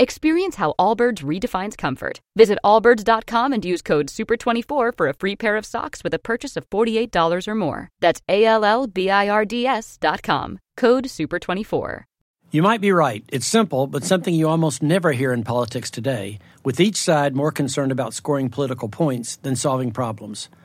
Experience how Allbirds redefines comfort. Visit allbirds.com and use code SUPER24 for a free pair of socks with a purchase of $48 or more. That's A L L B I R D S.com. Code SUPER24. You might be right. It's simple, but something you almost never hear in politics today, with each side more concerned about scoring political points than solving problems.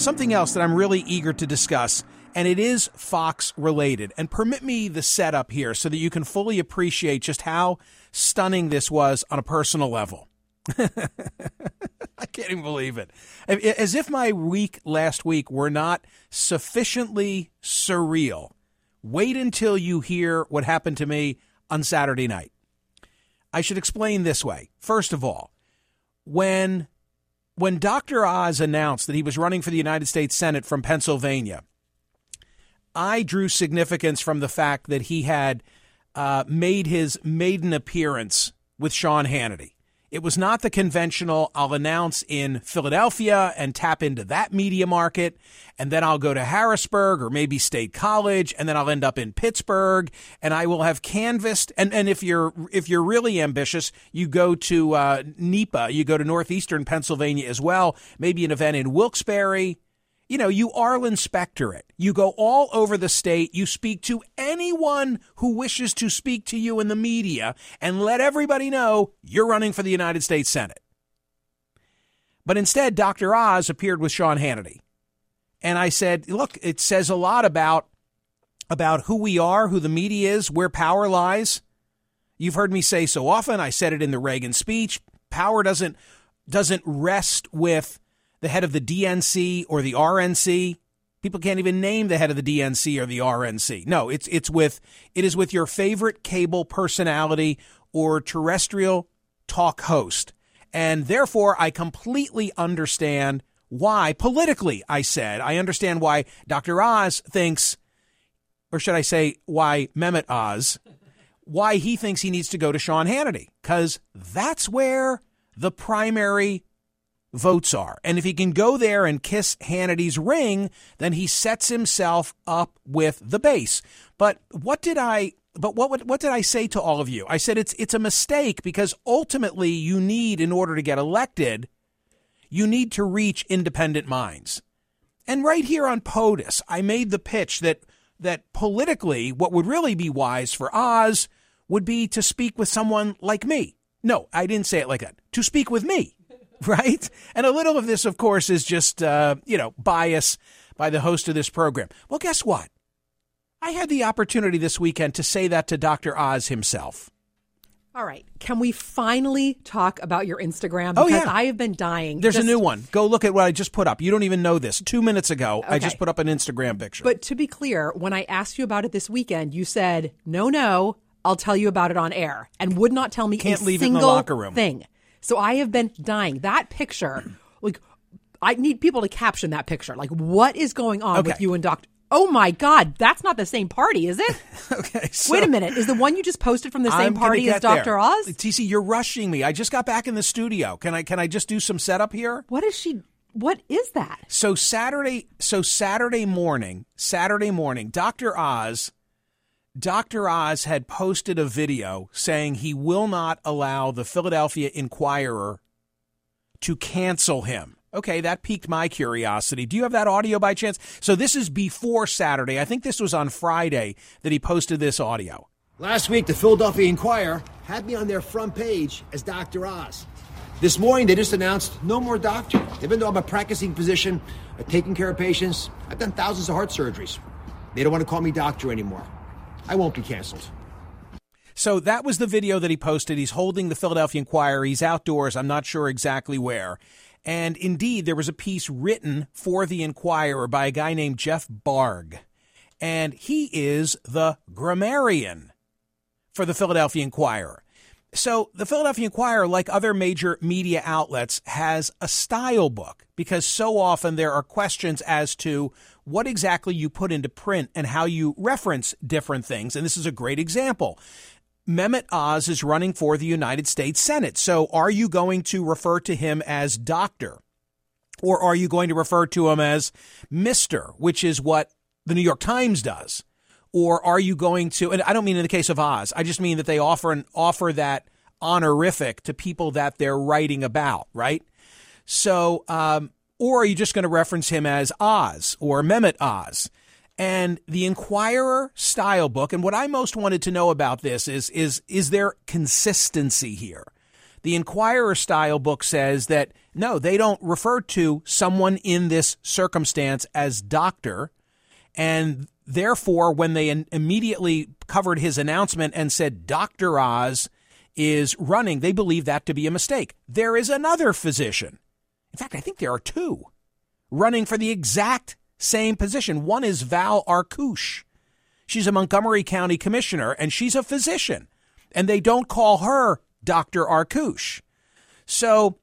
something else that I'm really eager to discuss, and it is Fox related. And permit me the setup here so that you can fully appreciate just how stunning this was on a personal level. I can't even believe it. As if my week last week were not sufficiently surreal. Wait until you hear what happened to me on Saturday night. I should explain this way. First of all, when when Dr. Oz announced that he was running for the United States Senate from Pennsylvania, I drew significance from the fact that he had uh, made his maiden appearance with Sean Hannity. It was not the conventional, I'll announce in Philadelphia and tap into that media market, and then I'll go to Harrisburg or maybe State College, and then I'll end up in Pittsburgh, and I will have canvassed. And, and if you're if you're really ambitious, you go to uh, NEPA, you go to northeastern Pennsylvania as well, maybe an event in Wilkes-Barre you know, you Arlen Specter it. You go all over the state. You speak to anyone who wishes to speak to you in the media and let everybody know you're running for the United States Senate. But instead, Dr. Oz appeared with Sean Hannity. And I said, look, it says a lot about, about who we are, who the media is, where power lies. You've heard me say so often. I said it in the Reagan speech. Power doesn't, doesn't rest with the head of the DNC or the RNC. People can't even name the head of the DNC or the RNC. No, it's it's with it is with your favorite cable personality or terrestrial talk host. And therefore I completely understand why politically I said I understand why Dr. Oz thinks or should I say why Mehmet Oz why he thinks he needs to go to Sean Hannity cuz that's where the primary votes are. And if he can go there and kiss Hannity's ring, then he sets himself up with the base. But what did I but what what did I say to all of you? I said it's it's a mistake because ultimately you need in order to get elected, you need to reach independent minds. And right here on POTUS, I made the pitch that that politically what would really be wise for Oz would be to speak with someone like me. No, I didn't say it like that. To speak with me right? And a little of this, of course, is just, uh, you know, bias by the host of this program. Well, guess what? I had the opportunity this weekend to say that to Dr. Oz himself. All right. Can we finally talk about your Instagram? Because oh, yeah. I have been dying. There's just... a new one. Go look at what I just put up. You don't even know this. Two minutes ago, okay. I just put up an Instagram picture. But to be clear, when I asked you about it this weekend, you said, no, no, I'll tell you about it on air and would not tell me Can't leave single it in the locker room. thing. So I have been dying. That picture, like, I need people to caption that picture. Like, what is going on okay. with you and Doctor? Oh my God, that's not the same party, is it? okay. So Wait a minute. Is the one you just posted from the same I'm party as Dr. Oz? TC, you're rushing me. I just got back in the studio. Can I can I just do some setup here? What is she what is that? So Saturday so Saturday morning, Saturday morning, Dr. Oz Dr. Oz had posted a video saying he will not allow the Philadelphia Inquirer to cancel him. Okay, that piqued my curiosity. Do you have that audio by chance? So this is before Saturday. I think this was on Friday that he posted this audio. Last week, the Philadelphia Inquirer had me on their front page as Dr. Oz. This morning, they just announced no more doctor. Even though I'm a practicing physician, uh, taking care of patients, I've done thousands of heart surgeries. They don't want to call me doctor anymore. I won't be canceled. So that was the video that he posted. He's holding the Philadelphia Inquirer. He's outdoors. I'm not sure exactly where. And indeed, there was a piece written for the Inquirer by a guy named Jeff Barg. And he is the grammarian for the Philadelphia Inquirer. So the Philadelphia Inquirer, like other major media outlets, has a style book because so often there are questions as to what exactly you put into print and how you reference different things. And this is a great example. Mehmet Oz is running for the United States Senate. So are you going to refer to him as doctor? Or are you going to refer to him as Mr., which is what the New York Times does? Or are you going to? And I don't mean in the case of Oz. I just mean that they offer an offer that honorific to people that they're writing about, right? So, um, or are you just going to reference him as Oz or Mehmet Oz? And the Inquirer style book, and what I most wanted to know about this is is is there consistency here? The Inquirer style book says that no, they don't refer to someone in this circumstance as doctor, and Therefore, when they immediately covered his announcement and said Dr. Oz is running, they believe that to be a mistake. There is another physician. In fact, I think there are two running for the exact same position. One is Val Arkoosh. She's a Montgomery County commissioner and she's a physician. And they don't call her Dr. Arkoosh. So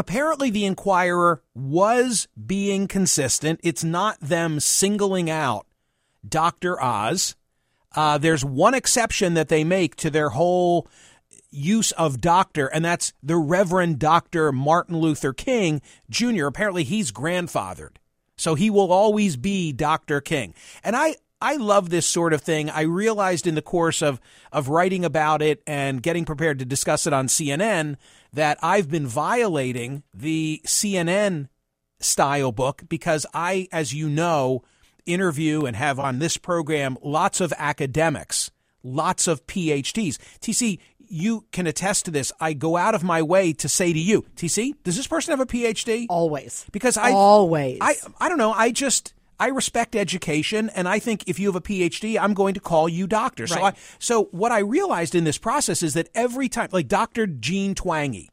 apparently the Inquirer was being consistent. It's not them singling out Dr. Oz. Uh, there's one exception that they make to their whole use of doctor, and that's the Reverend Dr. Martin Luther King Jr. Apparently, he's grandfathered. So he will always be Dr. King. And I, I love this sort of thing. I realized in the course of, of writing about it and getting prepared to discuss it on CNN that I've been violating the CNN style book because I, as you know, interview and have on this program lots of academics, lots of PhDs. TC, you can attest to this. I go out of my way to say to you, TC, does this person have a PhD? Always. Because I always. I I don't know. I just I respect education, and I think if you have a PhD, I'm going to call you doctor. So right. I so what I realized in this process is that every time, like Dr. Jean Twenge,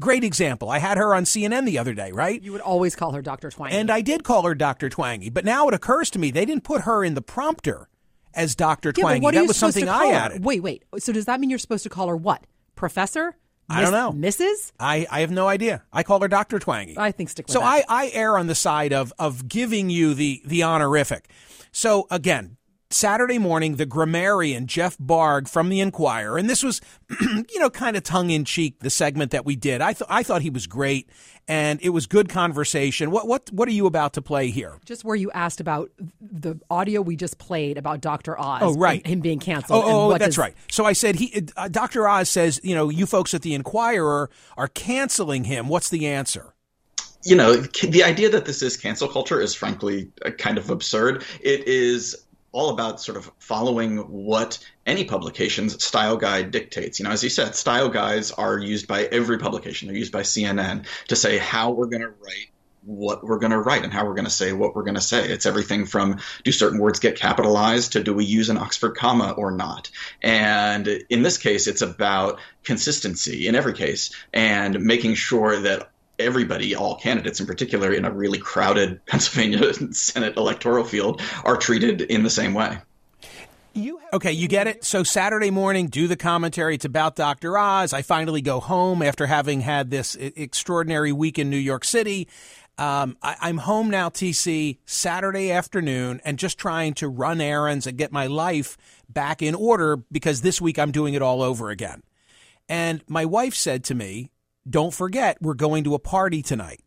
Great example. I had her on CNN the other day, right? You would always call her Dr. Twenge. And I did call her Dr. Twenge, But now it occurs to me they didn't put her in the prompter as Dr. Yeah, Twenge. that was something I added. Wait, wait. So does that mean you're supposed to call her what? Professor? I don't know. Mrs. I, I have no idea. I call her Dr. Twenge. I think stick with so that. I, I err on the side of of giving you the the honorific. So again, Saturday morning, the grammarian Jeff Barg from the Inquirer, and this was, you know, kind of tongue in cheek. The segment that we did, I thought I thought he was great, and it was good conversation. What what what are you about to play here? Just where you asked about the audio we just played about Dr. Oz. Oh, right. him being canceled. Oh, oh that's does... right. So I said he, uh, Dr. Oz says, you know, you folks at the Inquirer are canceling him. What's the answer? You know, the idea that this is cancel culture is frankly uh, kind of absurd. It is all about sort of following what any publication's style guide dictates. You know, as you said, style guides are used by every publication. They're used by CNN to say how we're going to write what we're going to write and how we're going to say what we're going to say. It's everything from do certain words get capitalized to do we use an Oxford comma or not. And in this case, it's about consistency in every case and making sure that everybody, all candidates in particular, in a really crowded Pennsylvania Senate electoral field, are treated in the same way. You okay, you get it. So Saturday morning, do the commentary. It's about Dr. Oz. I finally go home after having had this extraordinary week in New York City. Um, I, am home now, TC, Saturday afternoon, and just trying to run errands and get my life back in order because this week I'm doing it all over again. And my wife said to me, don't forget, we're going to a party tonight.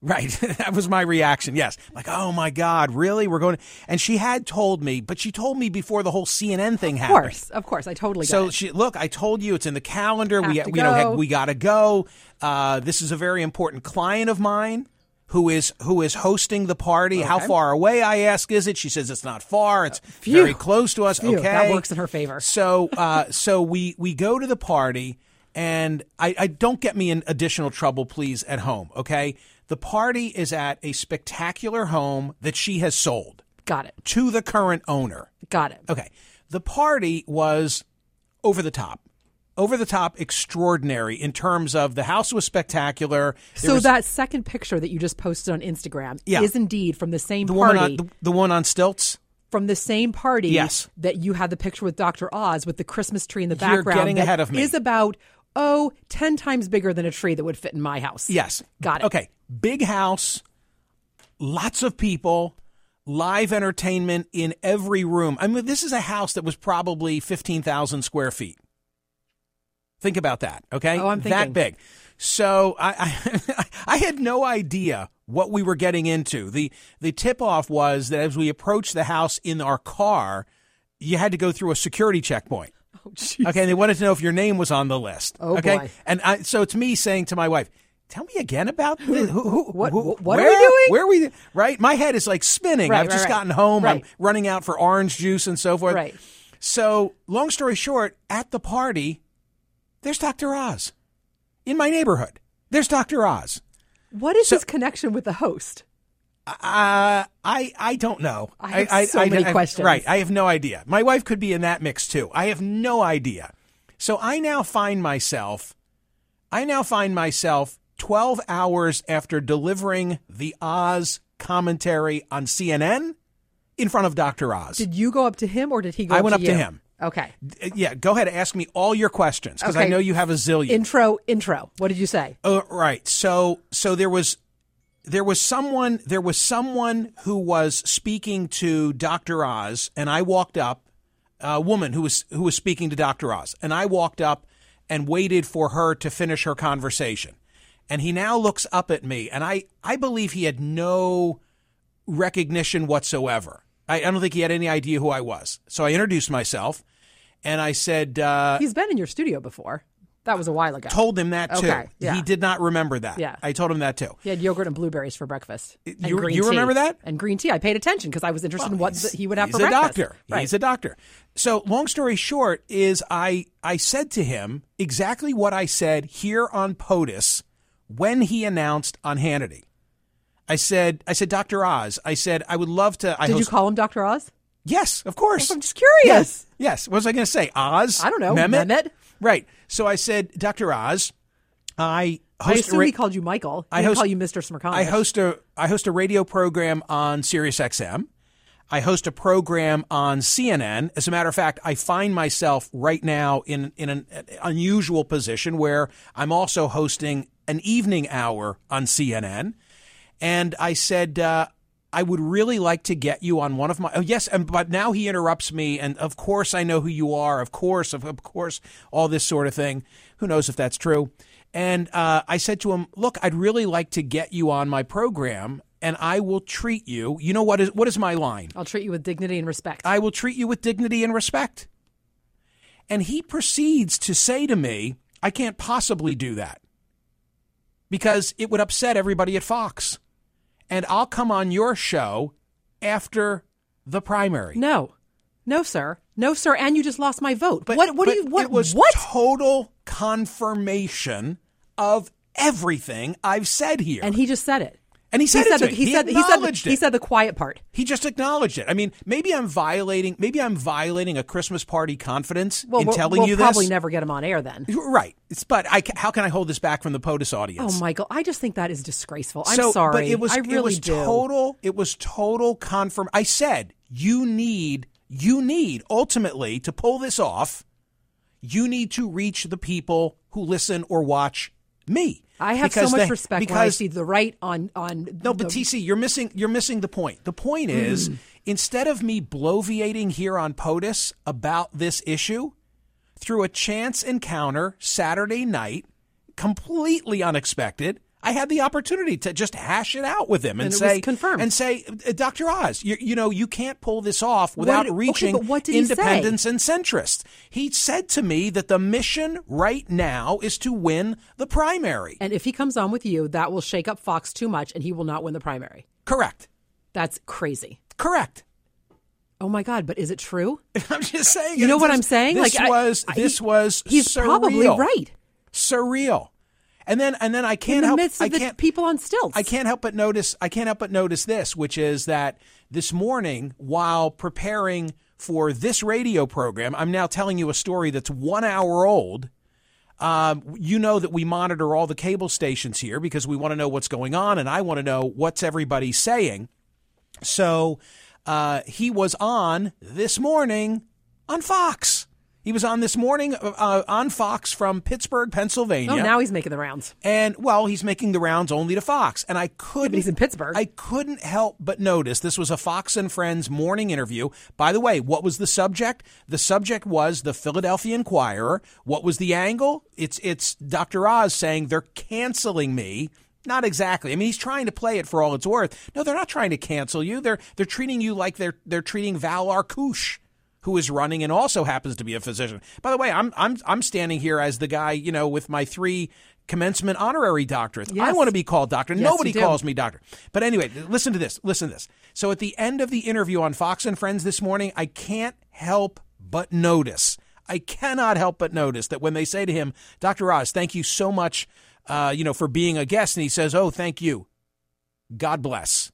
Right. that was my reaction. Yes. Like, oh my God, really? We're going to. And she had told me, but she told me before the whole CNN thing happened. Of course. Of course. I totally So it. she, look, I told you it's in the calendar. Have we, to you know, go. we got to go. Uh, this is a very important client of mine who is who is hosting the party. How far away I ask is it? She says it's not far. It's Phew. very close to us. Phew, okay, that works in her favor. So uh, so we we go to the party, and I, I don't get me in additional trouble, please, at home. Okay, the party is at a spectacular home that she has sold Got it. to the current owner. Got it. Okay. The party was over the top. Over the top extraordinary in terms of the house was spectacular. There So was that second picture that you just posted on Instagram Yeah. is indeed from the same the party. on the, the one on stilts. from the same party Yes. that you had the picture with Dr. Oz with the Christmas tree in the You're background. getting that ahead of me. Is about, oh, 10 times bigger than a tree that would fit in my house. Yes. Got it. Okay. Big house, lots of people, live entertainment in every room. I mean, this is a house that was probably 15,000 square feet. Think about that, okay? Oh, I'm thinking. That big. So I, I, I had no idea what we were getting into. The, the tip off was that as we approached the house in our car, you had to go through a security checkpoint. Oh, jeez. Okay, and they wanted to know if your name was on the list. Oh, okay, boy. and I, so it's me saying to my wife, "Tell me again about this. Who, who, What- who- what are where, we doing?" Where are we? Right, my head is like spinning. Right, I've right, just right. gotten home. I'm running out for orange juice and so forth. Right. So, long story short, at the party, there's Doctor Oz in my neighborhood. There's Doctor Oz. What is So- his connection with the host? Uh, I I don't know. I have so many questions. Right, I have no idea. My wife could be in that mix too. I have no idea. So I now find myself, I now find myself twelve hours after delivering the Oz commentary on CNN in front of Doctor Oz. Did you go up to him or did he go I up went to up to him. Okay. Uh, yeah, go ahead. Ask me all your questions because I know you have a zillion. Intro, intro. What did you say? Uh, right. So so there was there was someone there was someone who was speaking to Dr. Oz and I walked up a woman who was who was speaking to Dr. Oz and I walked up and waited for her to finish her conversation. And he now looks up at me and I I believe he had no recognition whatsoever. I, I don't think he had any idea who I was. So I introduced myself and I said uh, He's been in your studio before. That was a while ago. told him that too. Okay, yeah. He did not remember that. Yeah. I told him that too. He had yogurt and blueberries for breakfast. And You- green you tea. remember that? And green tea. I paid attention because I was interested in what He's- he would have for he's a breakfast. doctor. Right. He's a doctor. So, long story short, is I I said to him exactly what I said here on POTUS when he announced on Hannity. I said, I said, Doctor Oz. I said, I would love to. I Did you host- call him Dr. Oz? Yes, of course. I'm just curious. Yes. What was I going to say? Oz? I don't know. Mehmet? Mehmet? Right. So I said, Dr. Oz, I I host a assume ra- he called you Michael. He I host- call you Mr. Smerconish. I host a I host a radio program on Sirius XM. I host a program on CNN. As a matter of fact, I find myself right now in in an unusual position where I'm also hosting an evening hour on CNN. And I said, uh, I would really like to get you on one of my. Oh, yes, and but now he interrupts me, and of course I know who you are. Of course, of, of course, all this sort of thing. Who knows if that's true? And uh, I said to him, "Look, I'd really like to get you on my program, and I will treat you. You know what is what is my line? I'll treat you with dignity and respect. I will treat you with dignity and respect." And he proceeds to say to me, "I can't possibly do that because it would upset everybody at Fox." And I'll come on your show after the primary. no. No, sir. No, sir. And you just lost my vote. But, what? What but do you? What? It was what? total confirmation of everything I've said here. and he just said it. And he said it to the, he, He said he said the, he said the quiet part. he just acknowledged it. I mean, maybe I'm violating. Maybe I'm violating a Christmas party confidence Well, in we'll, telling we'll you probably never get him on air then. Right. It's, but I, how can I hold this back from the POTUS audience? Oh, Michael, I just think that is disgraceful. I'm So, sorry. But it was I really it was do. total it was total confirm I said you need you need ultimately to pull this off you need to reach the people who listen or watch me. I have so much they- respect when I see the right on on. no, but the, TC, you're missing you're missing the point. The point Mm. is instead of me bloviating here on POTUS about this issue, through a chance encounter Saturday night, completely unexpected, I had the opportunity to just hash it out with him and, And say, was confirmed. and say, "Uh, Dr. Oz, you, you know, you can't pull this off without What- reaching but what did he say? independents and centrists. He said to me that the mission right now is to win the primary. And if he comes on with you, that will shake up Fox too much and he will not win the primary. Correct. That's crazy. Correct. Oh my God, but is it true? I'm just saying. You know what I'm saying? This Like, was I- this was He's probably right. Surreal. And then and then I can't help I can't people on stilts. I can't help but notice I can't help but notice this, which is that this morning while preparing for this radio program, I'm now telling you a story that's one hour old. Um, you know that we monitor all the cable stations here because we want to know what's going on, and I want to know what's everybody saying. So uh, he was on this morning on Fox. He was on this morning uh, on Fox from Pittsburgh, Pennsylvania. Oh, now he's making the rounds. And well, he's making the rounds only to Fox. And I couldn't he's in Pittsburgh. I couldn't help but notice this was a Fox and Friends morning interview. By the way, what was the subject? The subject was the Philadelphia Inquirer. What was the angle? It's it's Dr. Oz saying they're canceling me. Not exactly. I mean, he's trying to play it for all it's worth. No, they're not trying to cancel you. They're they're treating you like they're they're treating Val Arkoosh who is running and also happens to be a physician. By the way, I'm I'm I'm standing here as the guy, you know, with my three commencement honorary doctorates. I want to be called doctor. Yes, Nobody calls me doctor. But anyway, listen to this. Listen to this. So at the end of the interview on Fox and Friends this morning, I can't help but notice. I cannot help but notice that when they say to him, Dr. Oz, thank you so much, uh, you know, for being a guest, and he says, "Oh, thank you. God bless."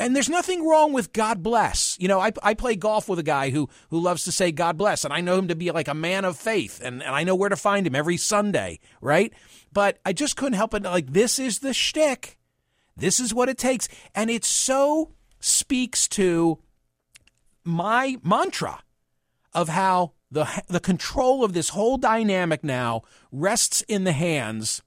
And there's nothing wrong with God bless. You know, I, I play golf with a guy who, who loves to say God bless, and I know him to be like a man of faith, and, and I know where to find him every Sunday, right? But I just couldn't help it. Like, this is the shtick. This is what it takes. And it so speaks to my mantra of how the, the control of this whole dynamic now rests in the hands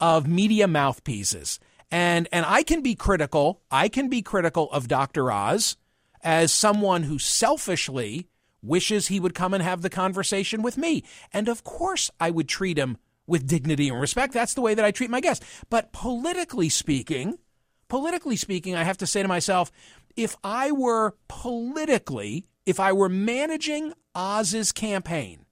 of media mouthpieces. And and I can be critical. I can be critical of Dr. Oz as someone who selfishly wishes he would come and have the conversation with me. And of course I would treat him with dignity and respect. That's the way that I treat my guests. But politically speaking, politically speaking, I have to say to myself, if I were politically, if I were managing Oz's campaign,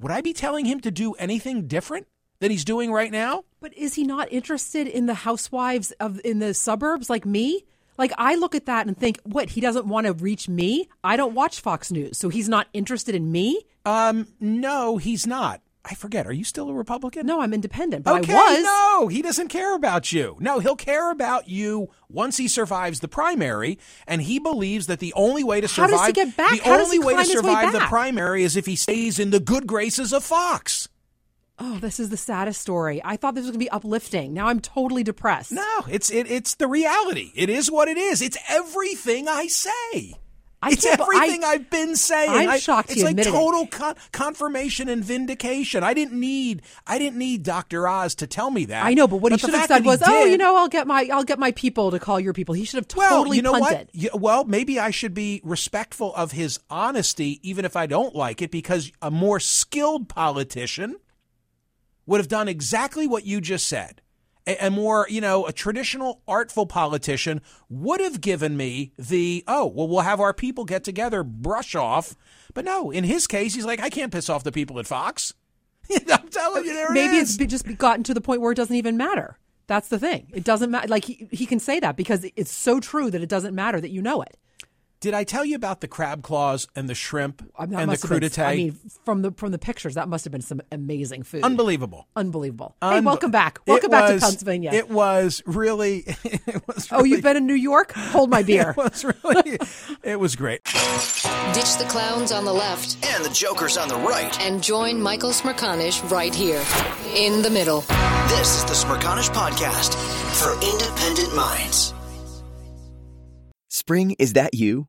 would I be telling him to do anything different than he's doing right now? But is he not interested in the housewives of in the suburbs like me? Like I look at that and think, what? He doesn't want to reach me. I don't watch Fox News, so he's not interested in me. Um, no, he's not. I forget. Are you still a Republican? No, I'm independent, but okay, I was. no, he doesn't care about you. No, he'll care about you once he survives the primary, and he believes that the only way to How survive does he get back? the How only way to his way survive the primary is if he stays in the good graces of Fox. Oh, this is the saddest story. I thought this was going to be uplifting. Now I'm totally depressed. No, it's it, it's the reality. It is what it is. It's everything I say. I it's everything I- have been saying. I'm I- shocked It's like total con- confirmation and vindication. I didn't need I didn't need Dr. Oz to tell me that. I know, but what he should have said was, "Oh, did- you know, I'll get my I'll get my people to call your people." He should have well, totally you know punted. what? Yeah, well, maybe I should be respectful of his honesty, even if I don't like it, because a more skilled politician would have done exactly what you just said. A, a more, you know, a traditional artful politician would have given me the, oh, well, we'll have our people get together, brush off. But no, in his case, he's like, I can't piss off the people at Fox. I'm telling you, there Maybe it it's just gotten to the point where it doesn't even matter. That's the thing. It doesn't matter. Like he, he can say that because it's so true that it doesn't matter that you know it. Did I tell you about the crab claws and the shrimp I mean, that and the must have been- crudité? I mean, from the from the pictures, that must have been some amazing food. Unbelievable. Unbelievable. hey, welcome back. Welcome back was- to Pennsylvania. It was really. It was oh, you've been in New York? Hold my beer. It was really. It was great. Ditch the clowns on the left And the Joker's on the right. and join Michael Smerconish right here in the middle. This is the Smerconish Podcast for independent minds. Spring, is that you?